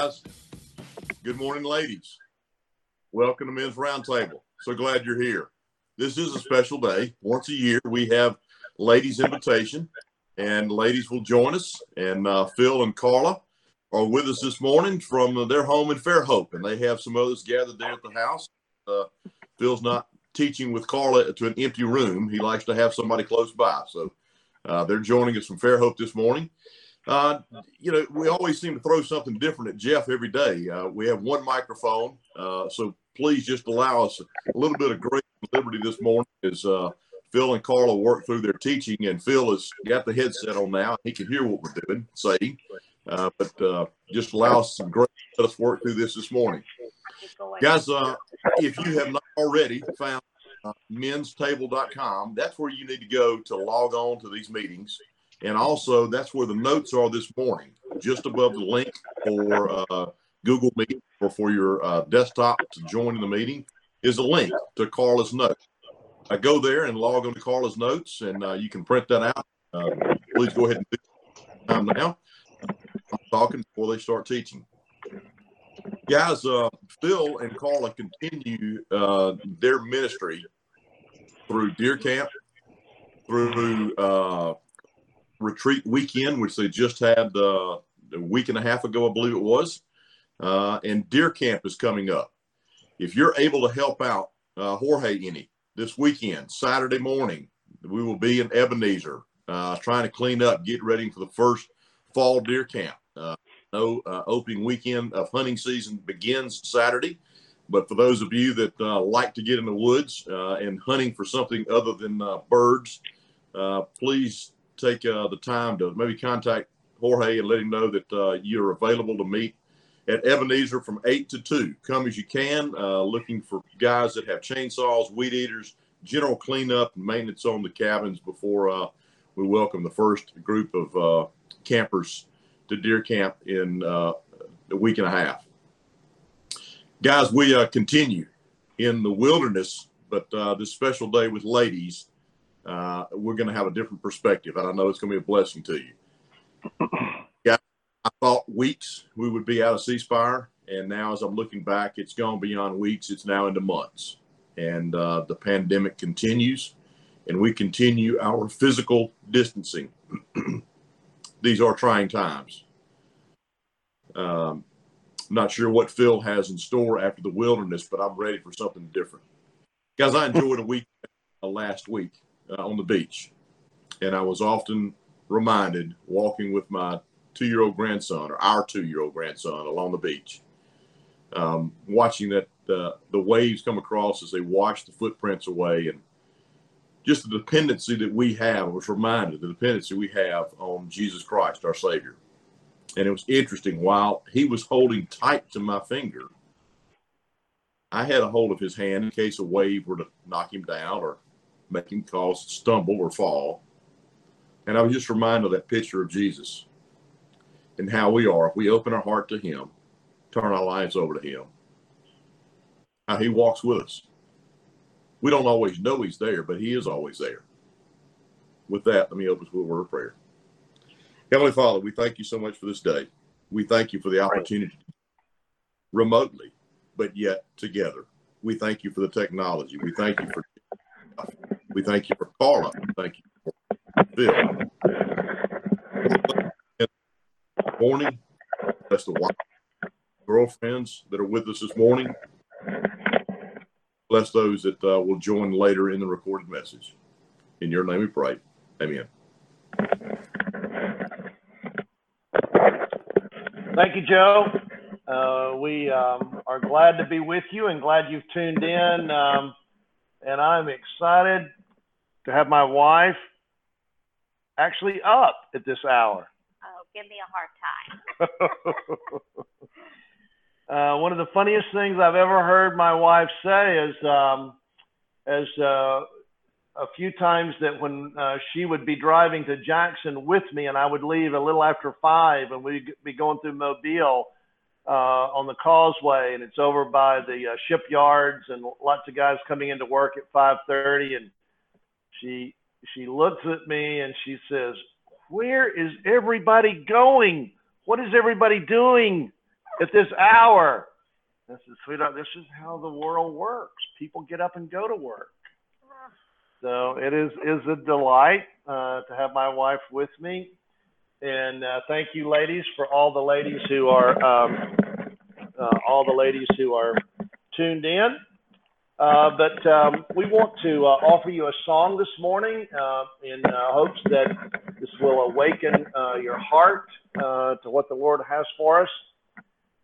guys. Good morning, ladies. Welcome to Men's Roundtable. So glad you're here. This is a special day. Once a year, we have ladies' invitation, and ladies will join us. And uh, Phil and Carla are with us this morning from their home in Fairhope, and they have some others gathered there at the house. Uh, Phil's not teaching with Carla to an empty room. He likes to have somebody close by. So uh, they're joining us from Fairhope this morning. Uh, you know, we always seem to throw something different at Jeff every day. Uh, we have one microphone, uh, so please just allow us a little bit of grace and liberty this morning as uh, Phil and Carla work through their teaching. And Phil has got the headset on now; he can hear what we're doing, saying. Uh, but uh, just allow us some grace. Let us work through this this morning, guys. if you have not already found menstable.com, that's where you need to go to log on to these meetings. And also, that's where the notes are this morning, just above the link for uh, Google Meet or for your uh, desktop to join the meeting is a link to Carla's notes. I go there and log on to Carla's notes, and uh, you can print that out. Uh, please go ahead and do time now. I'm talking before they start teaching. Guys, uh, Phil and Carla continue uh, their ministry through Deer Camp, through retreat weekend, which they just had uh, a week and a half ago, I believe it was. Uh, and Deer Camp is coming up. If you're able to help out uh, Jorge any this weekend, Saturday morning, we will be in Ebenezer uh, trying to clean up, get ready for the first fall deer camp. Uh, no uh, opening weekend of hunting season begins Saturday. But for those of you that like to get in the woods and hunting for something other than birds, please take uh, the time to maybe contact Jorge and let him know that uh, you're available to meet at Ebenezer from 8 to 2. Come as you can, uh, looking for guys that have chainsaws, weed eaters, general cleanup and maintenance on the cabins before uh, we welcome the first group of uh, campers to deer camp in uh, a week and a half. Guys, we continue in the wilderness, but this special day with ladies uh, we're going to have a different perspective. And I know it's going to be a blessing to you. Yeah, I thought weeks we would be out of C Spire. And now, as I'm looking back, it's gone beyond weeks. It's now into months. And uh, the pandemic continues, and we continue our physical distancing. These are trying times. Um, not sure what Phil has in store after the wilderness, but I'm ready for something different. Guys, I enjoyed a week uh, last week uh, on the beach. And I was often reminded walking with my two year old grandson or our two year old grandson along the beach, um, watching that uh, the waves come across as they wash the footprints away and just the dependency that we have. Was reminded the dependency we have on Jesus Christ, our Savior. And it was interesting while he was holding tight to my finger, I had a hold of his hand in case a wave were to knock him down or him cause stumble or fall. And I was just reminded of that picture of Jesus and how we are. If we open our heart to him, turn our lives over to him, how he walks with us. We don't always know he's there, but he is always there. With that, let me open with a word of prayer. Heavenly Father, we thank you so much for this day. We thank you for the opportunity remotely, but yet together. We thank you for the technology. We thank you for we thank you for Carla. Thank you for Phil. Morning. That's the wife, girlfriends that are with us this morning. Bless those that uh, will join later in the recorded message. In your name we pray. Amen. Thank you, Joe. Uh, we um, are glad to be with you and glad you've tuned in. Um, and I'm excited to have my wife actually up at this hour. Oh, give me a hard time. uh, one of the funniest things I've ever heard my wife say is, um, as uh, a few times that when uh, she would be driving to Jackson with me, and I would leave a little after five, and we'd be going through Mobile uh, on the causeway, and it's over by the uh, shipyards, and lots of guys coming into work at 5:30, and she she looks at me and she says, "Where is everybody going? What is everybody doing?" at this hour. I said, sweetheart, this is how the world works. People get up and go to work. So it is is a delight uh, to have my wife with me, and uh, thank you, ladies, for all the ladies who are um, uh, all the ladies who are tuned in. Uh, but um, we want to uh, offer you a song this morning uh, in hopes that this will awaken your heart to what the Lord has for us.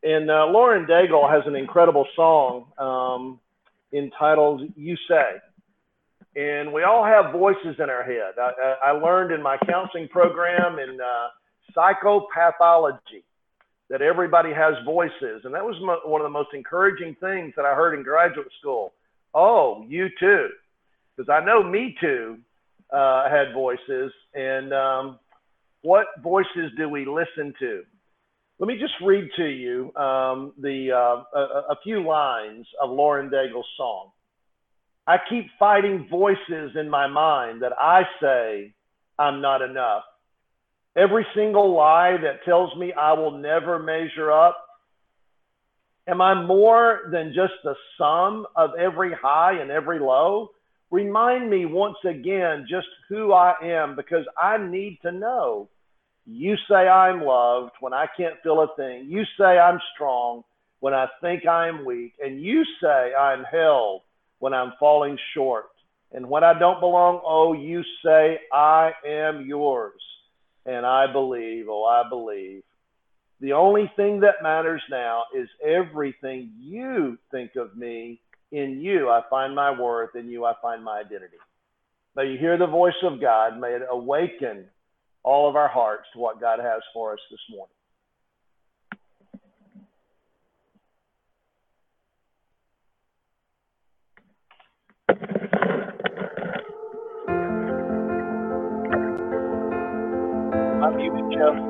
And Lauren Daigle has an incredible song um, entitled You Say. And we all have voices in our head. I, I learned in my counseling program in uh, psychopathology that everybody has voices. And that was one of the most encouraging things that I heard in graduate school. Oh, you too. Because I know me too uh, had voices. And um, what voices do we listen to? Let me just read to you um, the uh, a, a few lines of Lauren Daigle's song. I keep fighting voices in my mind that I say I'm not enough. Every single lie that tells me I will never measure up. Am I more than just the sum of every high and every low? Remind me once again just who I am because I need to know. You say I'm loved when I can't feel a thing. You say I'm strong when I think I'm weak. And you say I'm held when I'm falling short. And when I don't belong, oh, you say, I am yours. And I believe, oh, I believe. The only thing that matters now is everything you think of me. In you, I find my worth. In you, I find my identity. May you hear the voice of God. May it awaken all of our hearts to what God has for us this morning. I'm muted, Jeff.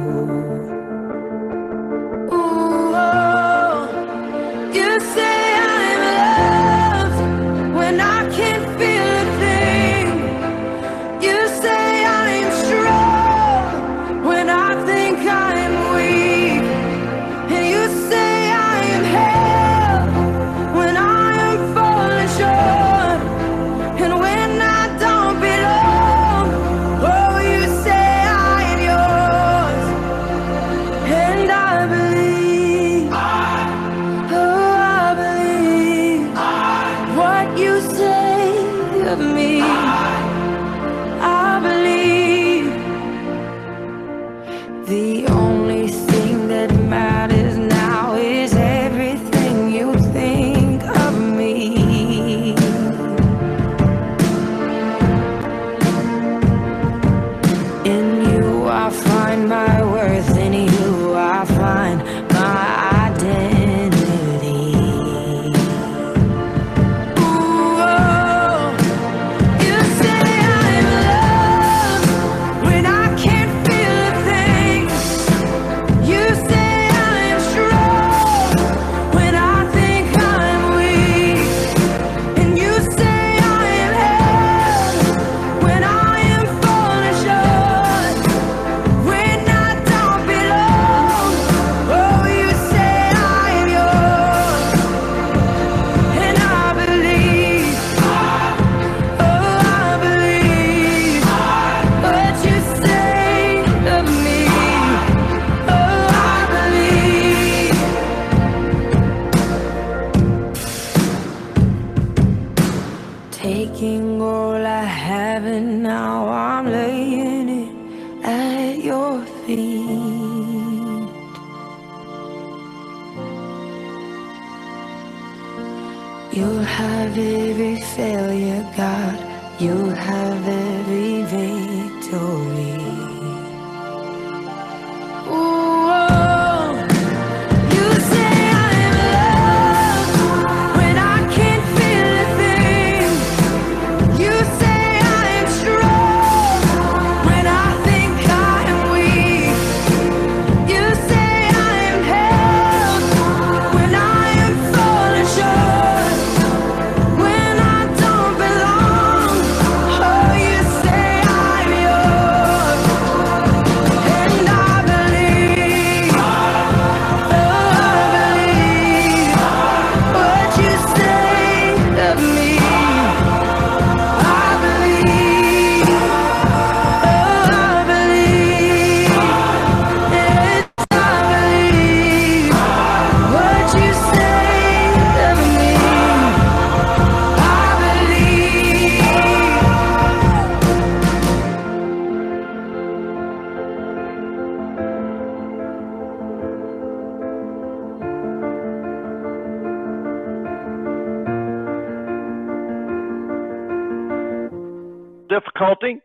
Difficulty.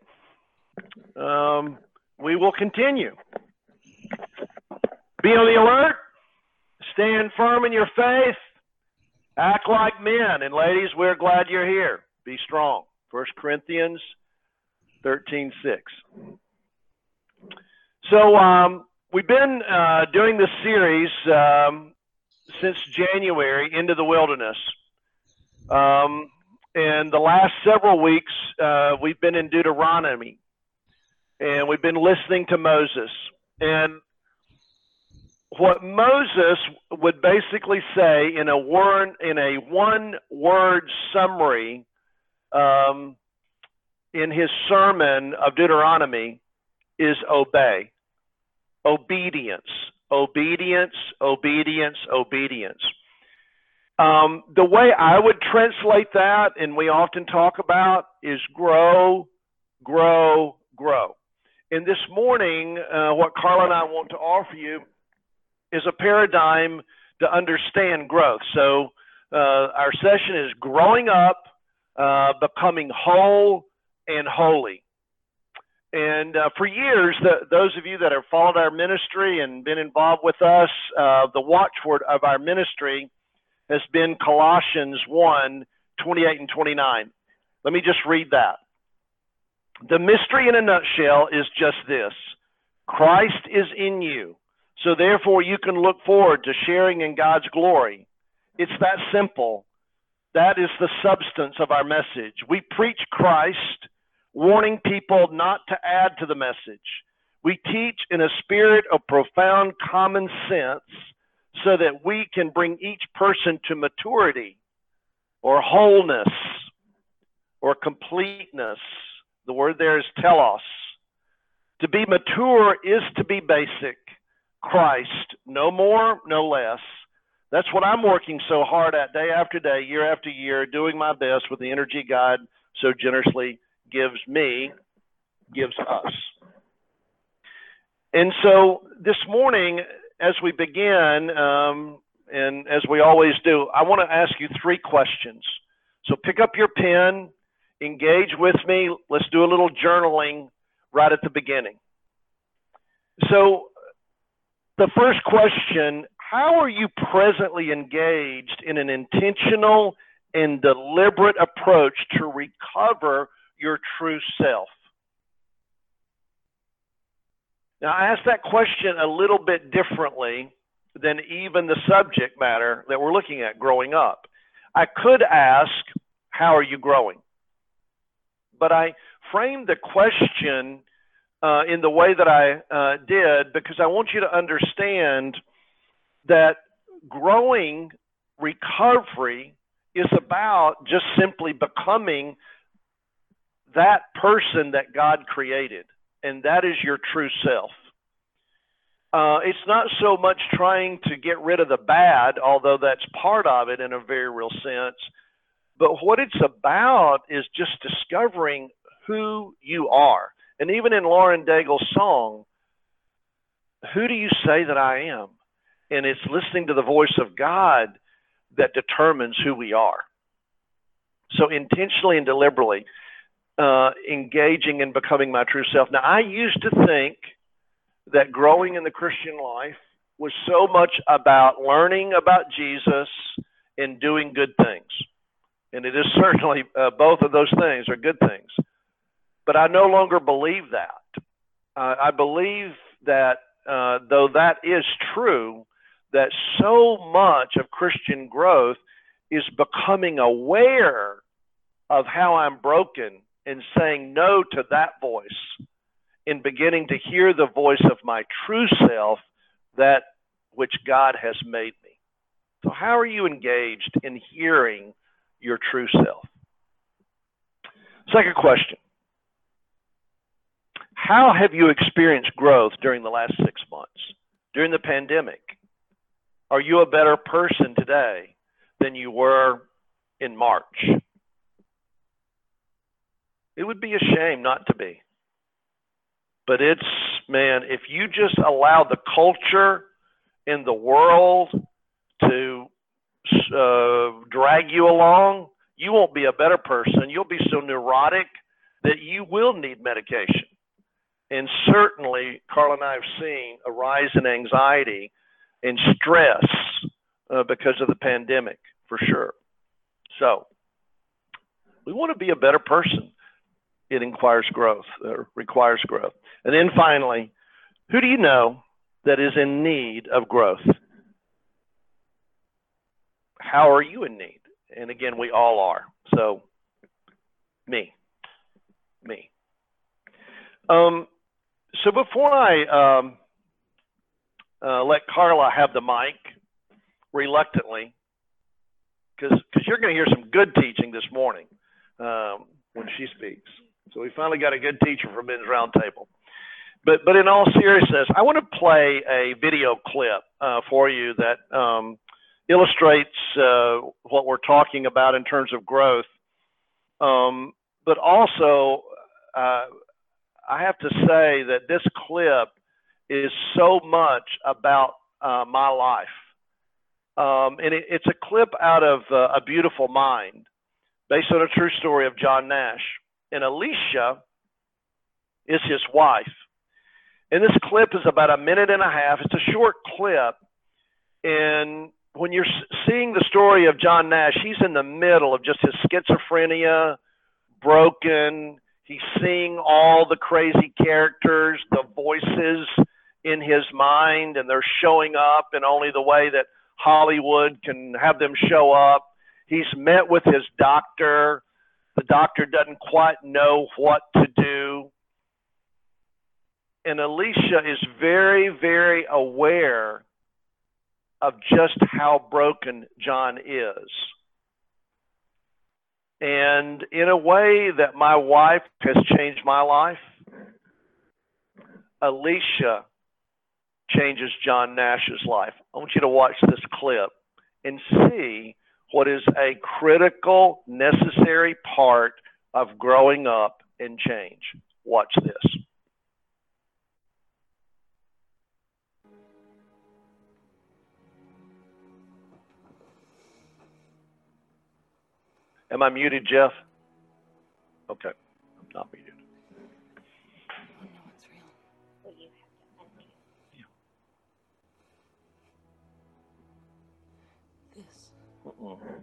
Um, we will continue. Be on the alert. Stand firm in your faith. Act like men. And ladies, we're glad you're here. Be strong. 1 Corinthians 13 6. So, um, we've been uh, doing this series um, since January into the wilderness. Um, and the last several weeks, uh, we've been in Deuteronomy, and we've been listening to Moses. And what Moses would basically say in a word, in a one-word summary, um, in his sermon of Deuteronomy, is obey, obedience, obedience, obedience, obedience. Um, the way I would translate that, and we often talk about, is grow, grow, grow. And this morning, uh, what Carla and I want to offer you is a paradigm to understand growth. So, uh, our session is growing up, uh, becoming whole and holy. And uh, for years, the, those of you that have followed our ministry and been involved with us, uh, the watchword of our ministry has been Colossians 1 28 and 29. Let me just read that. The mystery in a nutshell is just this Christ is in you. So therefore, you can look forward to sharing in God's glory. It's that simple. That is the substance of our message. We preach Christ, warning people not to add to the message. We teach in a spirit of profound common sense so that we can bring each person to maturity or wholeness or completeness. The word there is telos. To be mature is to be basic. Christ, no more, no less. That's what I'm working so hard at day after day, year after year, doing my best with the energy God so generously gives me, gives us. And so this morning, as we begin, um, and as we always do, I want to ask you three questions. So pick up your pen, engage with me. Let's do a little journaling right at the beginning. So, the first question How are you presently engaged in an intentional and deliberate approach to recover your true self? Now, I ask that question a little bit differently than even the subject matter that we're looking at growing up. I could ask, How are you growing? But I framed the question uh, in the way that I uh, did because I want you to understand that growing recovery is about just simply becoming that person that God created and that is your true self. Uh, it's not so much trying to get rid of the bad, although that's part of it in a very real sense, But what it's about is just discovering who you are. And even in Lauren Daigle's song, who do you say that I am? And it's listening to the voice of God that determines who we are. So intentionally and deliberately uh, engaging in becoming my true self. Now, I used to think that growing in the Christian life was so much about learning about Jesus and doing good things. And it is certainly uh, both of those things are good things. But I no longer believe that. Uh, I believe that uh, though that is true, that so much of Christian growth is becoming aware of how I'm broken and saying no to that voice and beginning to hear the voice of my true self, that which God has made me. So, how are you engaged in hearing your true self? Second question How have you experienced growth during the last six months, during the pandemic? Are you a better person today than you were in March? It would be a shame not to be. But it's, man, if you just allow the culture in the world to uh, drag you along, you won't be a better person. You'll be so neurotic that you will need medication. And certainly, Carla and I have seen a rise in anxiety and stress uh, because of the pandemic, for sure. So, we want to be a better person it inquires growth or requires growth. And then finally, who do you know that is in need of growth? How are you in need? And again, we all are. So, me, me. Um, so before I um, uh, let Carla have the mic, reluctantly, because you're going to hear some good teaching this morning um, when she speaks. So we finally got a good teacher for Men's Roundtable. But but in all seriousness, I want to play a video clip uh, for you that um, illustrates uh, what we're talking about in terms of growth. Um, but also, uh, I have to say that this clip is so much about uh, my life. Um, and it, it's a clip out of uh, A Beautiful Mind, based on a true story of John Nash and Alicia is his wife. And this clip is about a minute and a half. It's a short clip. And when you're seeing the story of John Nash, he's in the middle of just his schizophrenia, broken. He's seeing all the crazy characters, the voices in his mind, and they're showing up in only the way that Hollywood can have them show up. He's met with his doctor the doctor doesn't quite know what to do. And Alicia is very, very aware of just how broken John is. And in a way that my wife has changed my life, Alicia changes John Nash's life. I want you to watch this clip and see what is a critical, necessary part of growing up and change. Watch this. Am I muted, Jeff? Okay, This.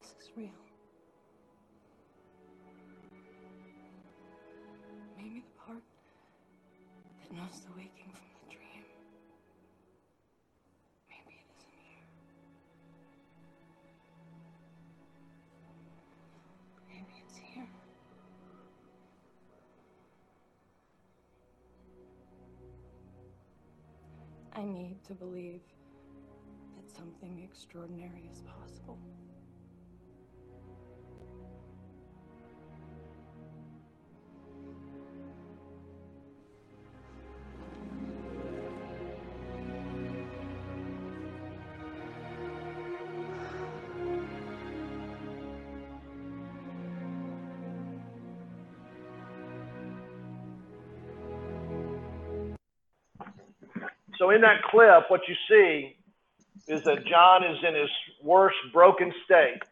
This is real. Need to believe that something extraordinary is possible. So in that clip, what you see is that John is in his worst broken state.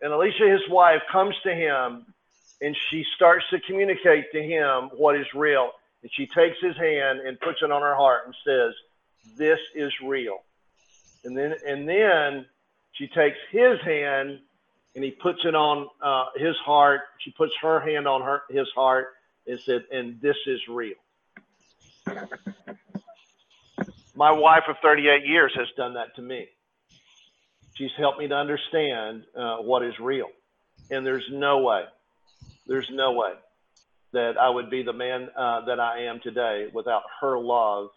And Alicia, his wife, comes to him and she starts to communicate to him what is real. And she takes his hand and puts it on her heart and says, This is real. And then and then she takes his hand and he puts it on uh, his heart. She puts her hand on her his heart and said, and this is real. My wife of 38 years has done that to me. She's helped me to understand uh, what is real. And there's no way, there's no way that I would be the man uh, that I am today without her love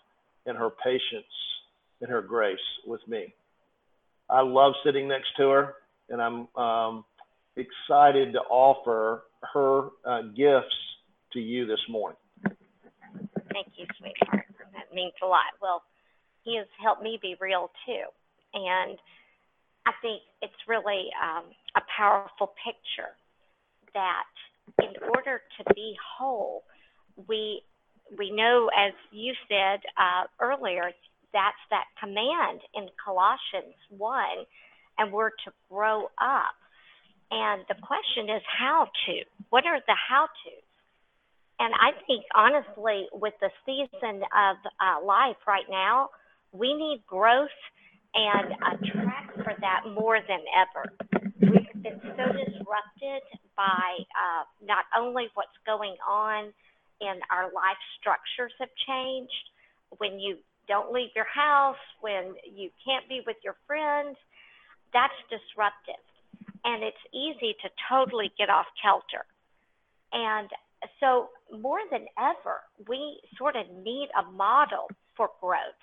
and her patience and her grace with me. I love sitting next to her, and I'm um, excited to offer her uh, gifts to you this morning. Thank you, sweetheart. That means a lot. Well, he has helped me be real too. And I think it's really um, a powerful picture that in order to be whole, we we know, as you said uh, earlier, that's that command in Colossians 1, and we're to grow up. And the question is how to. What are the how to's? And I think, honestly, with the season of uh, life right now, we need growth and a track for that more than ever. We've been so disrupted by uh, not only what's going on in our life structures have changed, when you don't leave your house, when you can't be with your friends, that's disruptive. And it's easy to totally get off kilter. And so, more than ever, we sort of need a model for growth.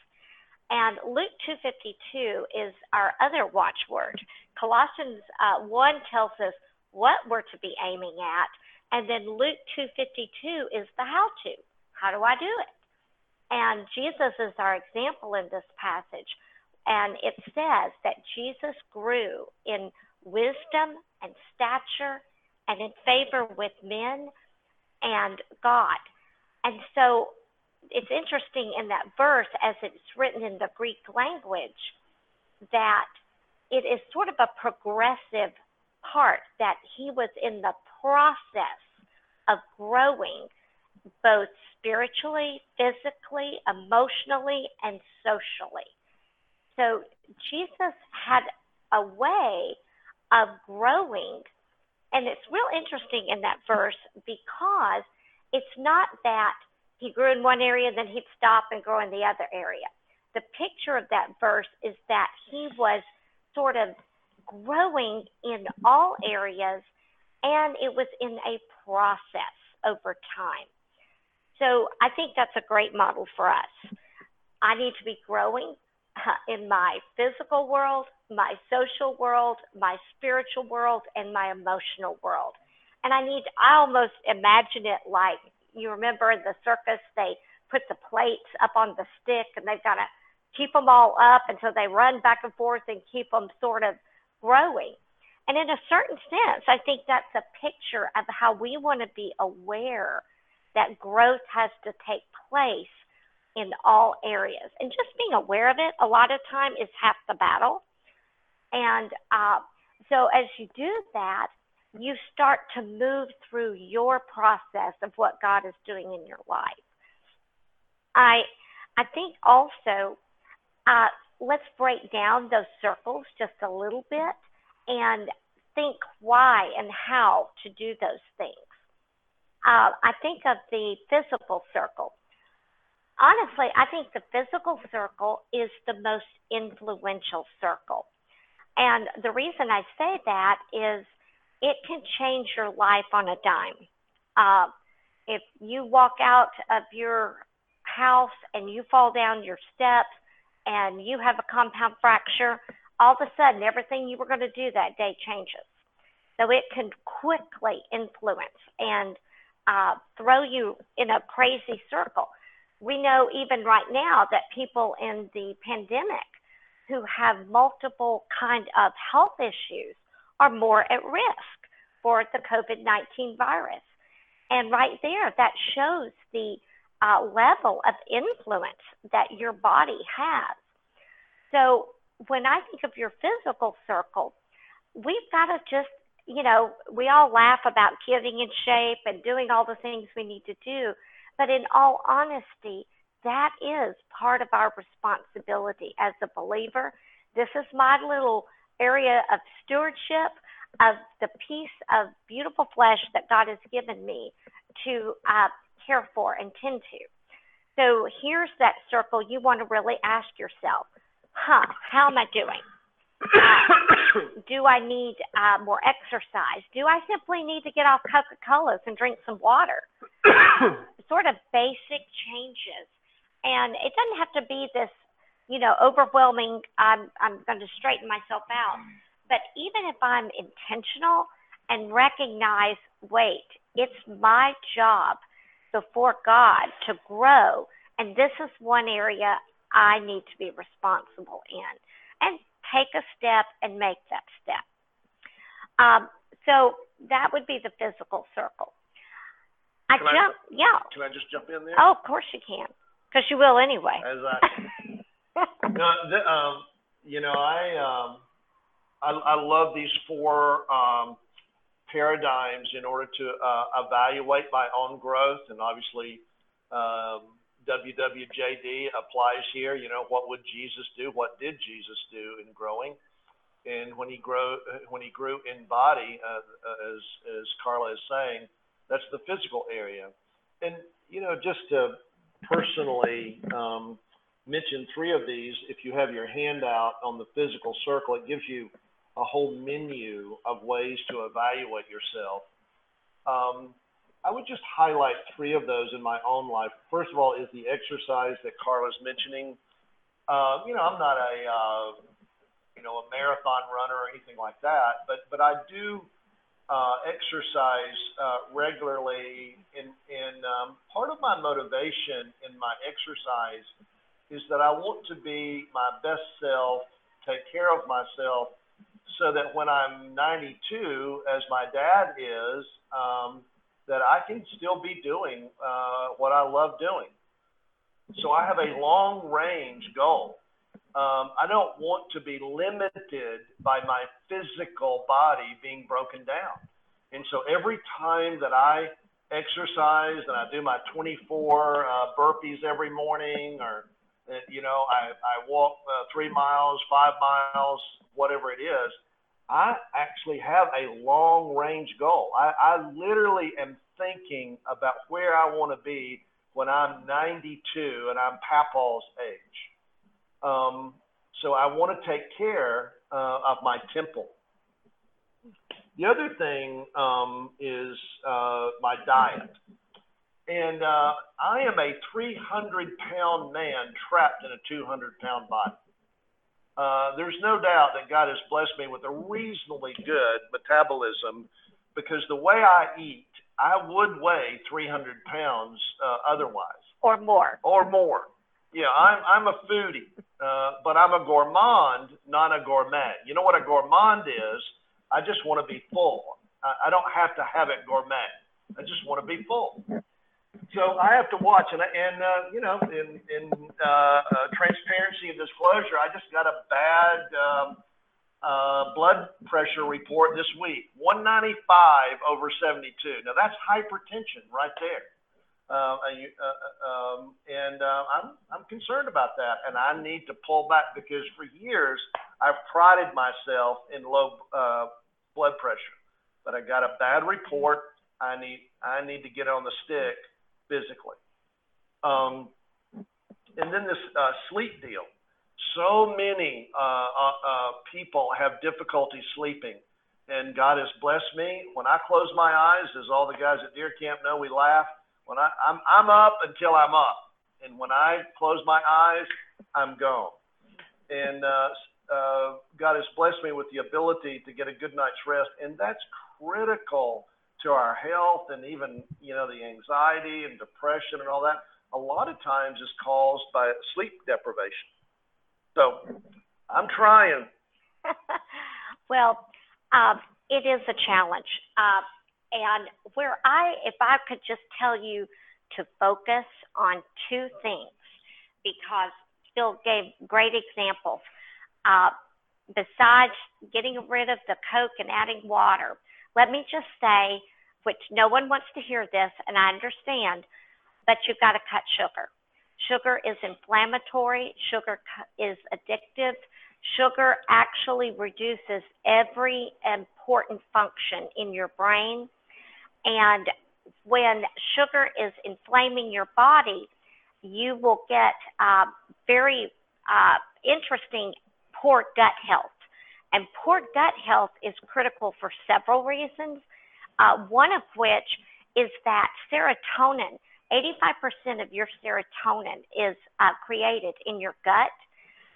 And Luke 2:52 is our other watchword. Colossians uh, 1 tells us what we're to be aiming at, and then Luke 2:52 is the how-to. How do I do it? And Jesus is our example in this passage. And it says that Jesus grew in wisdom and stature and in favor with men and God. And so it's interesting in that verse, as it's written in the Greek language, that it is sort of a progressive part that he was in the process of growing both spiritually, physically, emotionally, and socially. So Jesus had a way of growing. And it's real interesting in that verse because it's not that he grew in one area, then he'd stop and grow in the other area. The picture of that verse is that he was sort of growing in all areas and it was in a process over time. So I think that's a great model for us. I need to be growing uh, in my physical world, my social world, my spiritual world, and my emotional world. And I need, I almost imagine it like you remember in the circus, they put the plates up on the stick and they've got to keep them all up. And so they run back and forth and keep them sort of growing. And in a certain sense, I think that's a picture of how we want to be aware that growth has to take place in all areas. And just being aware of it a lot of time is half the battle. And uh, so as you do that, you start to move through your process of what God is doing in your life. I I think also uh, let's break down those circles just a little bit and think why and how to do those things. Uh, I think of the physical circle. Honestly, I think the physical circle is the most influential circle. And the reason I say that is it can change your life on a dime. Uh, if you walk out of your house and you fall down your steps and you have a compound fracture, all of a sudden everything you were going to do that day changes. So it can quickly influence and uh, throw you in a crazy circle. We know even right now that people in the pandemic who have multiple kind of health issues are more at risk for the COVID-19 virus. And right there, that shows the uh, level of influence that your body has. So when I think of your physical circle, we've got to just, you know, we all laugh about getting in shape and doing all the things we need to do. But in all honesty, that is part of our responsibility as a believer. This is my little area of stewardship of the piece of beautiful flesh that God has given me to uh, care for and tend to. So here's that circle you want to really ask yourself, huh, how am I doing? Uh, do I need uh, more exercise? Do I simply need to get off Coca Colas and drink some water? sort of basic changes. And it doesn't have to be this, you know, overwhelming, I'm, I'm going to straighten myself out. But even if I'm intentional and recognize, wait, it's my job before God to grow. And this is one area I need to be responsible in. And take a step and make that step. Um, so that would be the physical circle. I Can I- jump, yeah. Can I just jump in there? Oh, of course you can, because you will anyway. I, no, th- um, you know, I, um, I, I love these four, um, paradigms in order to, uh, evaluate my own growth and obviously, um, WWJD applies here. You know, what would Jesus do? What did Jesus do in growing? And when he grow, when he grew in body, uh, as, as Carla is saying, that's the physical area. And, you know, just to personally, um, mention three of these. If you have your handout on the physical circle, it gives you a whole menu of ways to evaluate yourself. Um, I would just highlight three of those in my own life. First of all, is the exercise that Carla's mentioning. Uh, you know, I'm not a, uh, you know, a marathon runner or anything like that, but but I do uh, exercise uh, regularly. And, and um, part of my motivation in my exercise is that I want to be my best self, take care of myself, so that when I'm 92, as my dad is, um, that I can still be doing uh, what I love doing. So I have a long range goal. Um, I don't want to be limited by my physical body being broken down. And so every time that I exercise and I do my 24 uh, burpees every morning, or, you know, I, I walk uh, three miles, five miles, whatever it is, I actually have a long range goal. I, I literally am thinking about where I want to be when I'm 92 and I'm Papaw's age. Um, so I want to take care uh, of my temple. The other thing um, is uh, my diet. And uh, I am a 300 pound man trapped in a 200 pound body. Uh, there's no doubt that God has blessed me with a reasonably good metabolism because the way I eat, I would weigh 300 pounds uh, otherwise or more. or more. Yeah, I'm I'm a foodie, uh, but I'm a gourmand, not a gourmet. You know what a gourmand is? I just want to be full. I, I don't have to have it gourmet. I just want to be full. So I have to watch, and and uh, you know, in in uh, uh, transparency and disclosure, I just got a bad um, uh, blood pressure report this week, 195 over 72. Now that's hypertension right there. Uh, uh, uh, um, and uh, I'm I'm concerned about that, and I need to pull back because for years I've prided myself in low uh, blood pressure, but I got a bad report. I need I need to get on the stick physically. Um, and then this uh, sleep deal. So many uh, uh, uh, people have difficulty sleeping, and God has blessed me. When I close my eyes, as all the guys at deer camp know, we laugh. When I, I'm I'm up until I'm up, and when I close my eyes, I'm gone. and uh, uh, God has blessed me with the ability to get a good night's rest, and that's critical to our health and even you know the anxiety and depression and all that. A lot of times is caused by sleep deprivation. So I'm trying. well, um, it is a challenge. Uh, and where I, if I could just tell you to focus on two things, because Phil gave great examples. Uh, besides getting rid of the Coke and adding water, let me just say, which no one wants to hear this, and I understand, but you've got to cut sugar. Sugar is inflammatory. Sugar is addictive. Sugar actually reduces every important function in your brain. And when sugar is inflaming your body, you will get uh, very uh, interesting poor gut health. And poor gut health is critical for several reasons, uh, one of which is that serotonin, 85% of your serotonin is uh, created in your gut,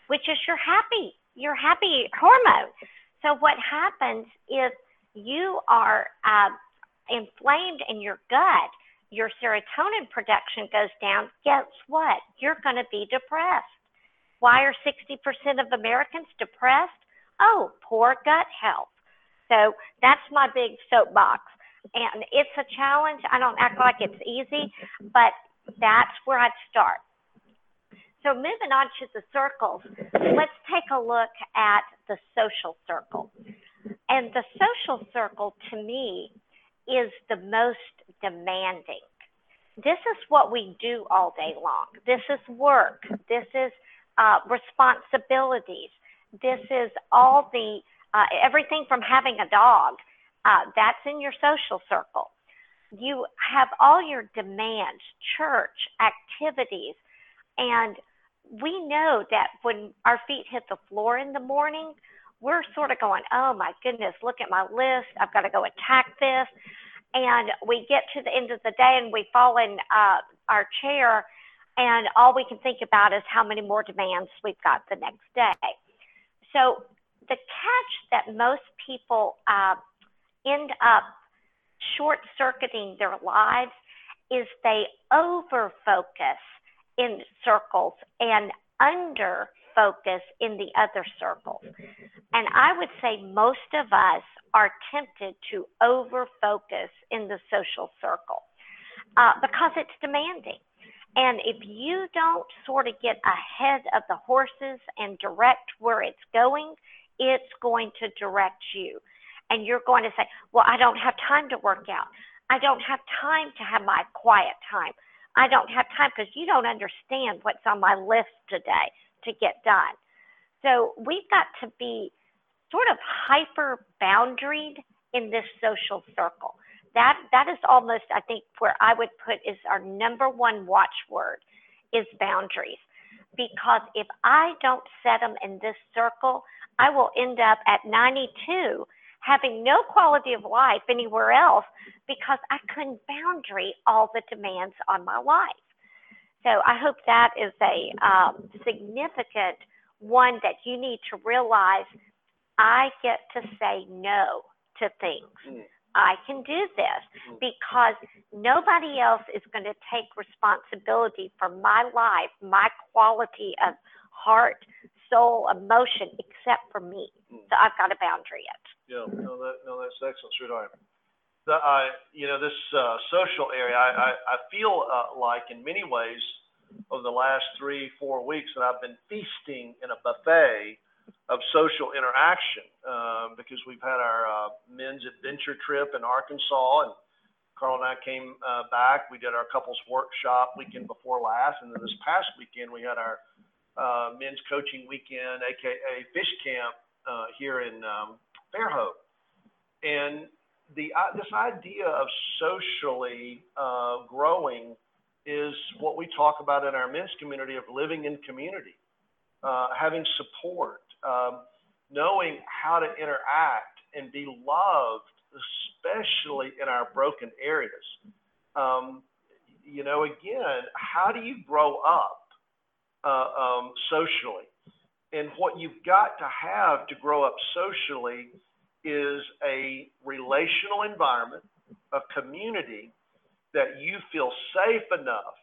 which is your happy, your happy hormone. So what happens is you are uh, inflamed in your gut, your serotonin production goes down. Guess what? You're going to be depressed. Why are 60% of Americans depressed? Oh, poor gut health. So that's my big soapbox. And it's a challenge. I don't act like it's easy, but that's where I'd start. So moving on to the circles, let's take a look at the social circle. And the social circle to me is the most demanding. This is what we do all day long. This is work. This is uh, responsibilities. This is all the uh, everything from having a dog. Uh, that's in your social circle. You have all your demands, church activities, and we know that when our feet hit the floor in the morning, we're sort of going, oh my goodness, look at my list. I've got to go attack this. And we get to the end of the day and we fall in uh, our chair, and all we can think about is how many more demands we've got the next day. So, the catch that most people uh, end up short circuiting their lives is they over focus in circles and under focus in the other circles. And I would say most of us are tempted to over focus in the social circle uh, because it's demanding. And if you don't sort of get ahead of the horses and direct where it's going, it's going to direct you. And you're going to say, Well, I don't have time to work out. I don't have time to have my quiet time. I don't have time because you don't understand what's on my list today to get done. So we've got to be sort of hyper boundaried in this social circle. That that is almost I think where I would put is our number one watchword is boundaries. Because if I don't set them in this circle, I will end up at 92 having no quality of life anywhere else because I couldn't boundary all the demands on my life. So I hope that is a um, significant one that you need to realize I get to say no to things. I can do this mm. because nobody else is going to take responsibility for my life, my quality of heart, soul, emotion, except for me. Mm. So I've got to boundary it. Yeah, no, that, no, that's excellent, sweetheart. The, I, you know, this uh, social area, I, I, I feel uh, like in many ways over the last three, four weeks that I've been feasting in a buffet of social interaction uh, because we've had our uh, men's adventure trip in Arkansas and Carl and I came uh, back. We did our couples workshop weekend before last, and then this past weekend we had our uh, men's coaching weekend, aka fish camp, uh, here in um, Fairhope. And the uh, this idea of socially uh, growing is what we talk about in our men's community of living in community, uh, having support, um, knowing how to interact and be loved, especially in our broken areas. Um, you know, again, how do you grow up uh, um, socially? And what you've got to have to grow up socially is a relational environment, a community that you feel safe enough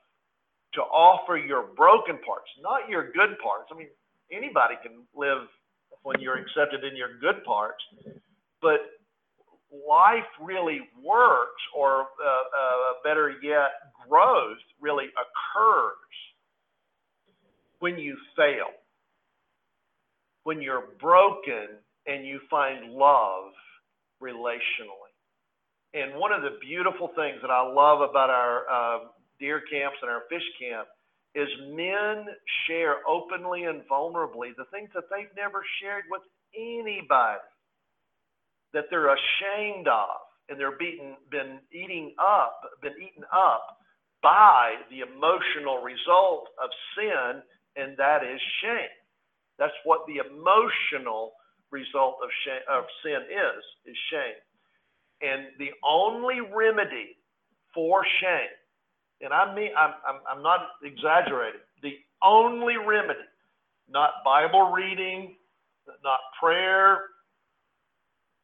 to offer your broken parts, not your good parts. I mean, anybody can live when you're accepted in your good parts, but life really works, or uh, uh, better yet, growth really occurs when you fail, when you're broken and you find love relationally. And one of the beautiful things that I love about our uh, deer camps and our fish camp is men share openly and vulnerably the things that they've never shared with anybody that they're ashamed of and they're beaten, been eating up, been eaten up by the emotional result of sin, and that is shame. That's what the emotional result of shame of sin is, is shame. And the only remedy for shame, and I mean I'm, I'm, I'm not exaggerating, the only remedy, not Bible reading, not prayer,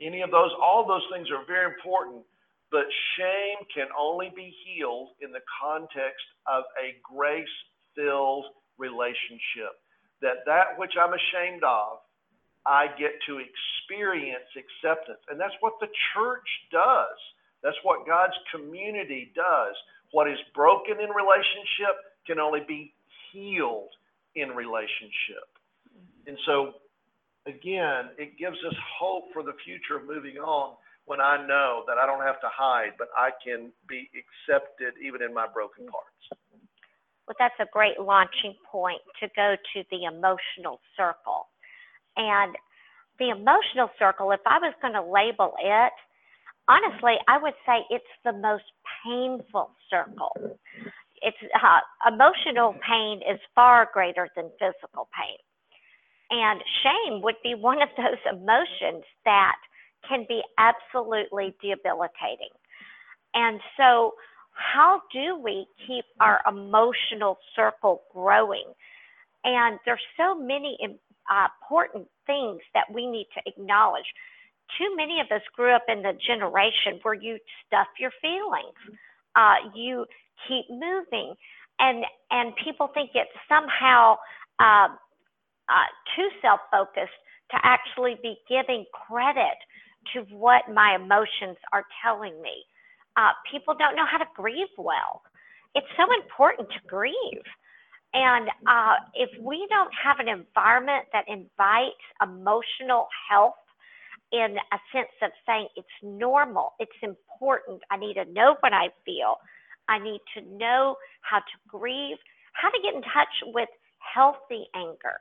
any of those, all those things are very important, but shame can only be healed in the context of a grace filled relationship. That that which I'm ashamed of, I get to experience acceptance. And that's what the church does. That's what God's community does. What is broken in relationship can only be healed in relationship. Mm-hmm. And so again, it gives us hope for the future of moving on when I know that I don't have to hide, but I can be accepted even in my broken mm-hmm. parts. Well, that's a great launching point to go to the emotional circle. And the emotional circle, if I was going to label it, honestly, I would say it's the most painful circle. It's uh, emotional pain is far greater than physical pain. And shame would be one of those emotions that can be absolutely debilitating. And so, how do we keep our emotional circle growing? And there's so many uh, important things that we need to acknowledge. Too many of us grew up in the generation where you stuff your feelings, uh, you keep moving, and and people think it's somehow uh, uh, too self focused to actually be giving credit to what my emotions are telling me. Uh, people don't know how to grieve well. It's so important to grieve. And uh, if we don't have an environment that invites emotional health in a sense of saying it's normal, it's important, I need to know what I feel, I need to know how to grieve, how to get in touch with healthy anger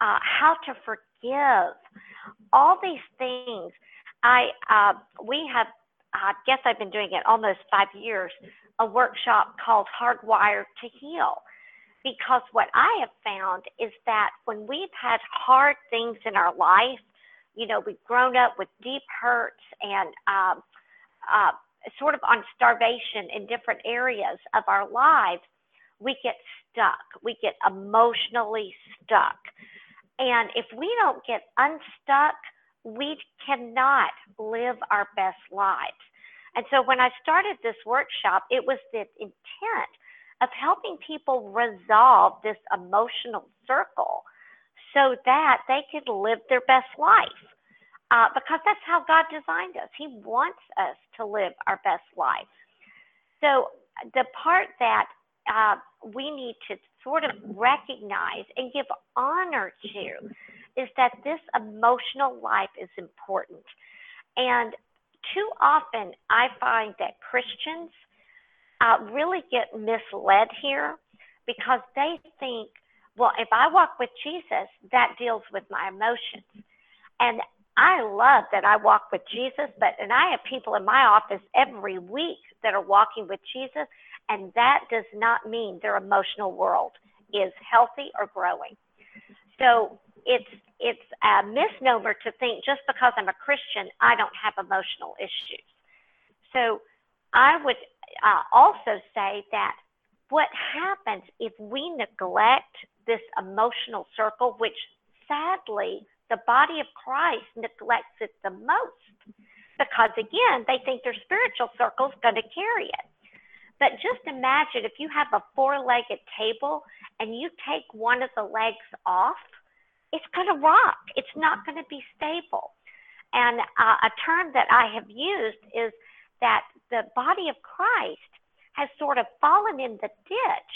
uh, how to forgive, all these things. I uh, we have, I guess I've been doing it almost five years, a workshop called Hardwired to Heal. Because what I have found is that when we've had hard things in our life, you know, we've grown up with deep hurts and um, uh, sort of on starvation in different areas of our lives, we get stuck. We get emotionally stuck. And if we don't get unstuck, we cannot live our best lives. And so when I started this workshop, it was the intent of helping people resolve this emotional circle so that they could live their best life. Uh, because that's how God designed us. He wants us to live our best life. So the part that uh, we need to sort of recognize and give honor to is that this emotional life is important. And too often, I find that Christians uh, really get misled here because they think, well, if I walk with Jesus, that deals with my emotions. And I love that I walk with Jesus, but and I have people in my office every week that are walking with Jesus, and that does not mean their emotional world is healthy or growing. So it's it's a misnomer to think just because I'm a Christian, I don't have emotional issues. So I would uh, also say that what happens if we neglect this emotional circle, which sadly, the body of Christ neglects it the most because, again, they think their spiritual circle is going to carry it. But just imagine if you have a four legged table and you take one of the legs off, it's going to rock. It's not going to be stable. And uh, a term that I have used is that the body of Christ has sort of fallen in the ditch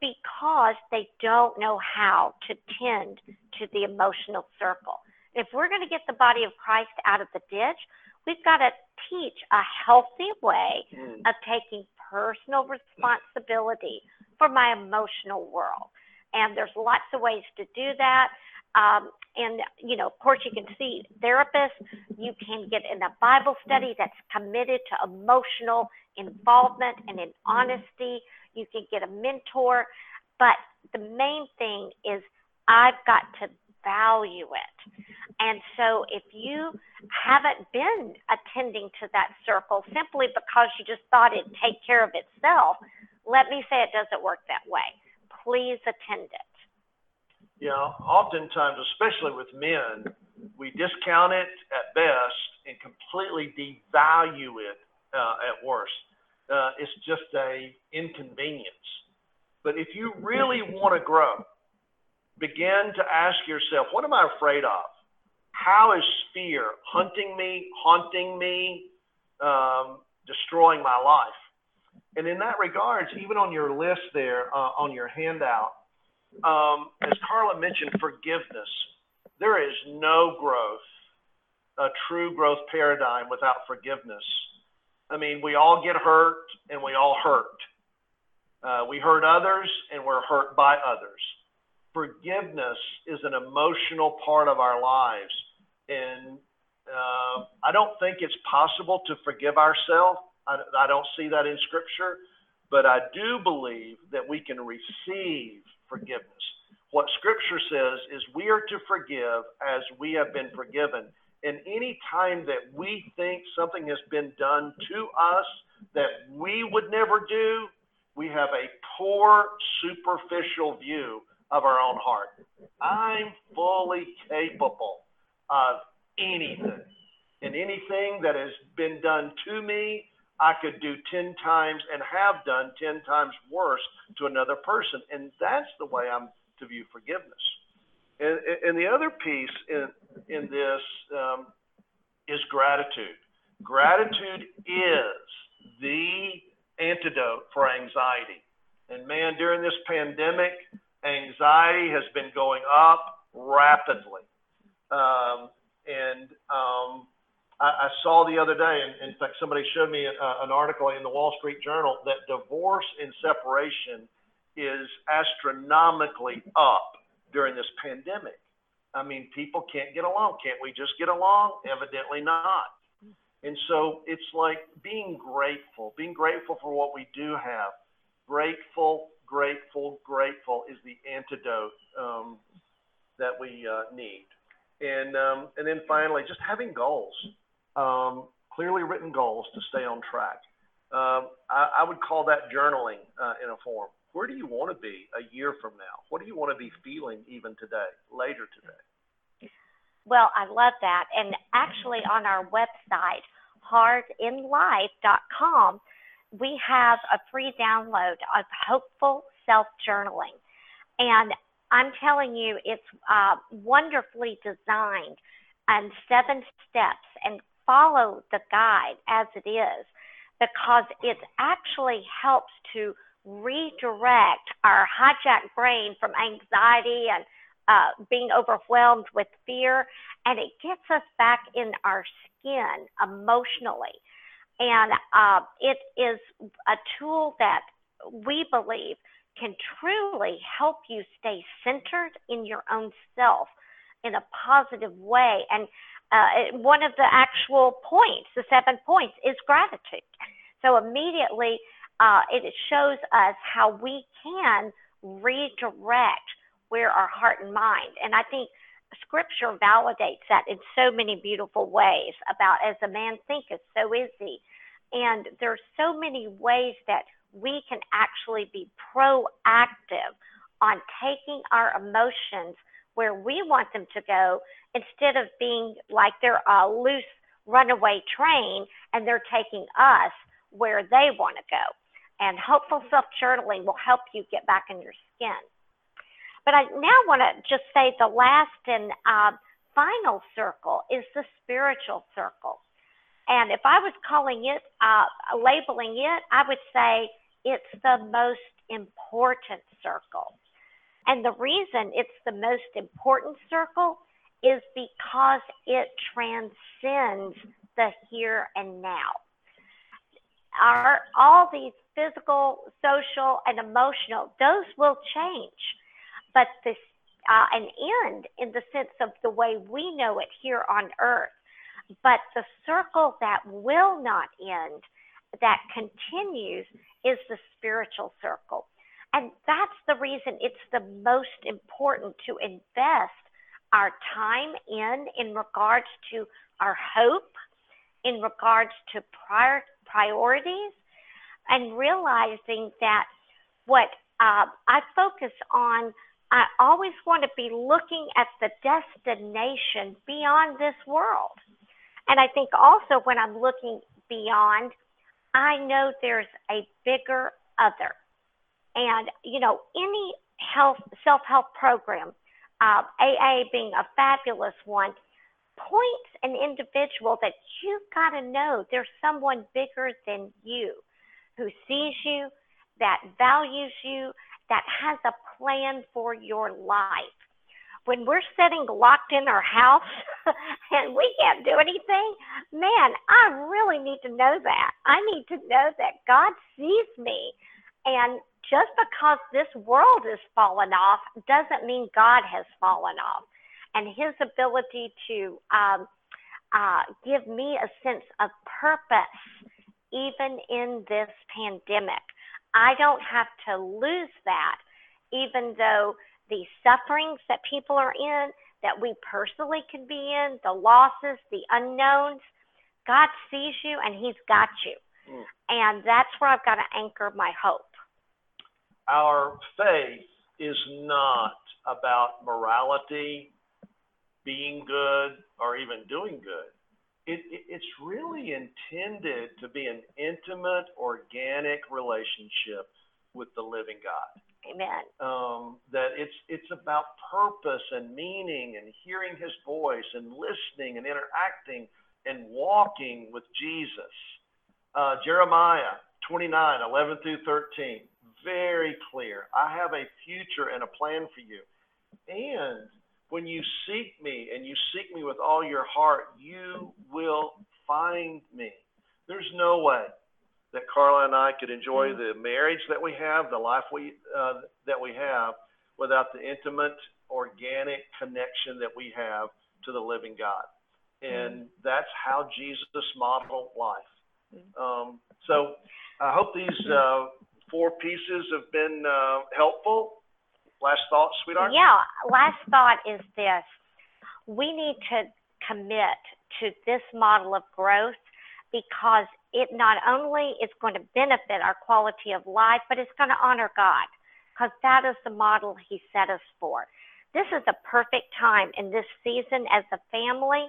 because they don't know how to tend to the emotional circle. If we're going to get the body of Christ out of the ditch, we've got to teach a healthy way Mm. of taking personal responsibility for my emotional world. And there's lots of ways to do that. Um, and, you know, of course, you can see therapists. You can get in a Bible study that's committed to emotional involvement and in honesty. You can get a mentor. But the main thing is, I've got to value it. And so if you haven't been attending to that circle simply because you just thought it'd take care of itself, let me say it doesn't work that way. Please attend it. Know, oftentimes, especially with men, we discount it at best and completely devalue it uh, at worst. Uh, it's just a inconvenience. But if you really want to grow, begin to ask yourself, what am I afraid of? How is fear hunting me, haunting me, um, destroying my life? And in that regards, even on your list there, uh, on your handout, um, as Carla mentioned, forgiveness. There is no growth, a true growth paradigm without forgiveness. I mean, we all get hurt and we all hurt. Uh, we hurt others and we're hurt by others. Forgiveness is an emotional part of our lives. And uh, I don't think it's possible to forgive ourselves. I, I don't see that in Scripture, but I do believe that we can receive forgiveness. What Scripture says is we are to forgive as we have been forgiven. And any time that we think something has been done to us that we would never do, we have a poor, superficial view of our own heart. I'm fully capable of anything. And anything that has been done to me, I could do 10 times and have done 10 times worse to another person. And that's the way I'm to view forgiveness. And, and the other piece in, in this um, is gratitude. Gratitude is the antidote for anxiety. And man, during this pandemic, anxiety has been going up rapidly. Um, and um, I, I, saw the other day, in fact, somebody showed me a, an article in the Wall Street Journal that divorce and separation is astronomically up during this pandemic. I mean, people can't get along. Can't we just get along? Evidently not. And so it's like being grateful, being grateful for what we do have. Grateful, grateful, grateful is the antidote um, that we uh, need. And um, and then finally, just having goals, um, clearly written goals to stay on track. Um, I, I, would call that journaling uh, in a form. Where do you want to be a year from now? What do you want to be feeling even today, later today? Well, I love that. And actually, on our website, heartinlife.com, we have a free download of hopeful self journaling. And I'm telling you, it's uh, wonderfully designed and seven steps, and follow the guide as it is because it actually helps to redirect our hijacked brain from anxiety and uh, being overwhelmed with fear, and it gets us back in our skin emotionally. And uh, it is a tool that we believe can truly help you stay centered in your own self in a positive way. And uh, one of the actual points, the seven points, is gratitude. So immediately, uh, it shows us how we can redirect where our heart and mind. And I think scripture validates that in so many beautiful ways about as a man thinketh, so is he. And there's so many ways that we can actually be proactive on taking our emotions where we want them to go instead of being like they're a loose runaway train and they're taking us where they want to go. And hopeful self journaling will help you get back in your skin. But I now want to just say the last and uh, final circle is the spiritual circle. And if I was calling it, uh, labeling it, I would say it's the most important circle. And the reason it's the most important circle is because it transcends the here and now. Our, all these physical, social, and emotional, those will change. But this, uh, an end in the sense of the way we know it here on earth. But the circle that will not end, that continues, is the spiritual circle. And that's the reason it's the most important to invest our time in, in regards to our hope, in regards to prior, priorities, and realizing that what uh, I focus on, I always want to be looking at the destination beyond this world. And I think also when I'm looking beyond, I know there's a bigger other. And, you know, any health, self help program, uh, AA being a fabulous one, points an individual that you've got to know there's someone bigger than you who sees you, that values you, that has a plan for your life. When we're sitting locked in our house and we can't do anything, man, I really need to know that. I need to know that God sees me. And just because this world is fallen off doesn't mean God has fallen off. And his ability to um, uh, give me a sense of purpose, even in this pandemic. I don't have to lose that, even though the sufferings that people are in, that we personally could be in, the losses, the unknowns, God sees you and He's got you. Mm. And that's where I've got to anchor my hope. Our faith is not about morality, being good, or even doing good. It, it, it's really intended to be an intimate, organic relationship with the living God. Amen. Um, that it's it's about purpose and meaning and hearing His voice and listening and interacting and walking with Jesus. Uh, Jeremiah 29, 11 through 13, very clear. I have a future and a plan for you. And when you seek me and you seek me with all your heart, you will find me. There's no way that Carla and I could enjoy mm-hmm. the marriage that we have, the life we uh, that we have, without the intimate, organic connection that we have to the living God. And mm-hmm. that's how Jesus modeled life. Mm-hmm. Um, so I hope these uh, four pieces have been uh, helpful. Last thought, sweetheart? Yeah, last thought is this. We need to commit to this model of growth because it not only is going to benefit our quality of life, but it's going to honor God because that is the model He set us for. This is a perfect time in this season as a family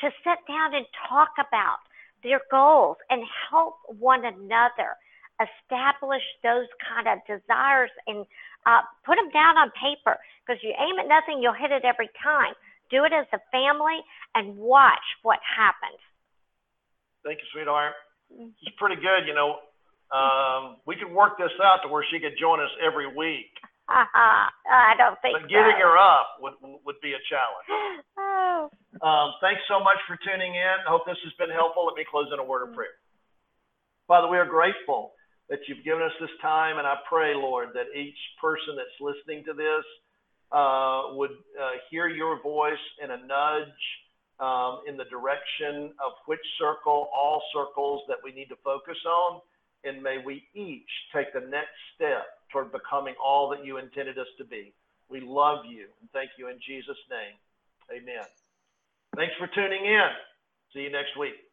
to sit down and talk about their goals and help one another establish those kind of desires and uh, put them down on paper because you aim at nothing, you'll hit it every time. Do it as a family and watch what happens. Thank you, sweetheart. It's pretty good. You know, um, we could work this out to where she could join us every week. Uh-huh. I don't think But getting so. her up would, would be a challenge. Oh. Um, thanks so much for tuning in. I hope this has been helpful. Let me close in a word of prayer. Father, we are grateful that you've given us this time. And I pray, Lord, that each person that's listening to this uh, would uh, hear your voice in a nudge um, in the direction of which circle, all circles that we need to focus on. And may we each take the next step toward becoming all that you intended us to be. We love you and thank you in Jesus' name. Amen. Thanks for tuning in. See you next week.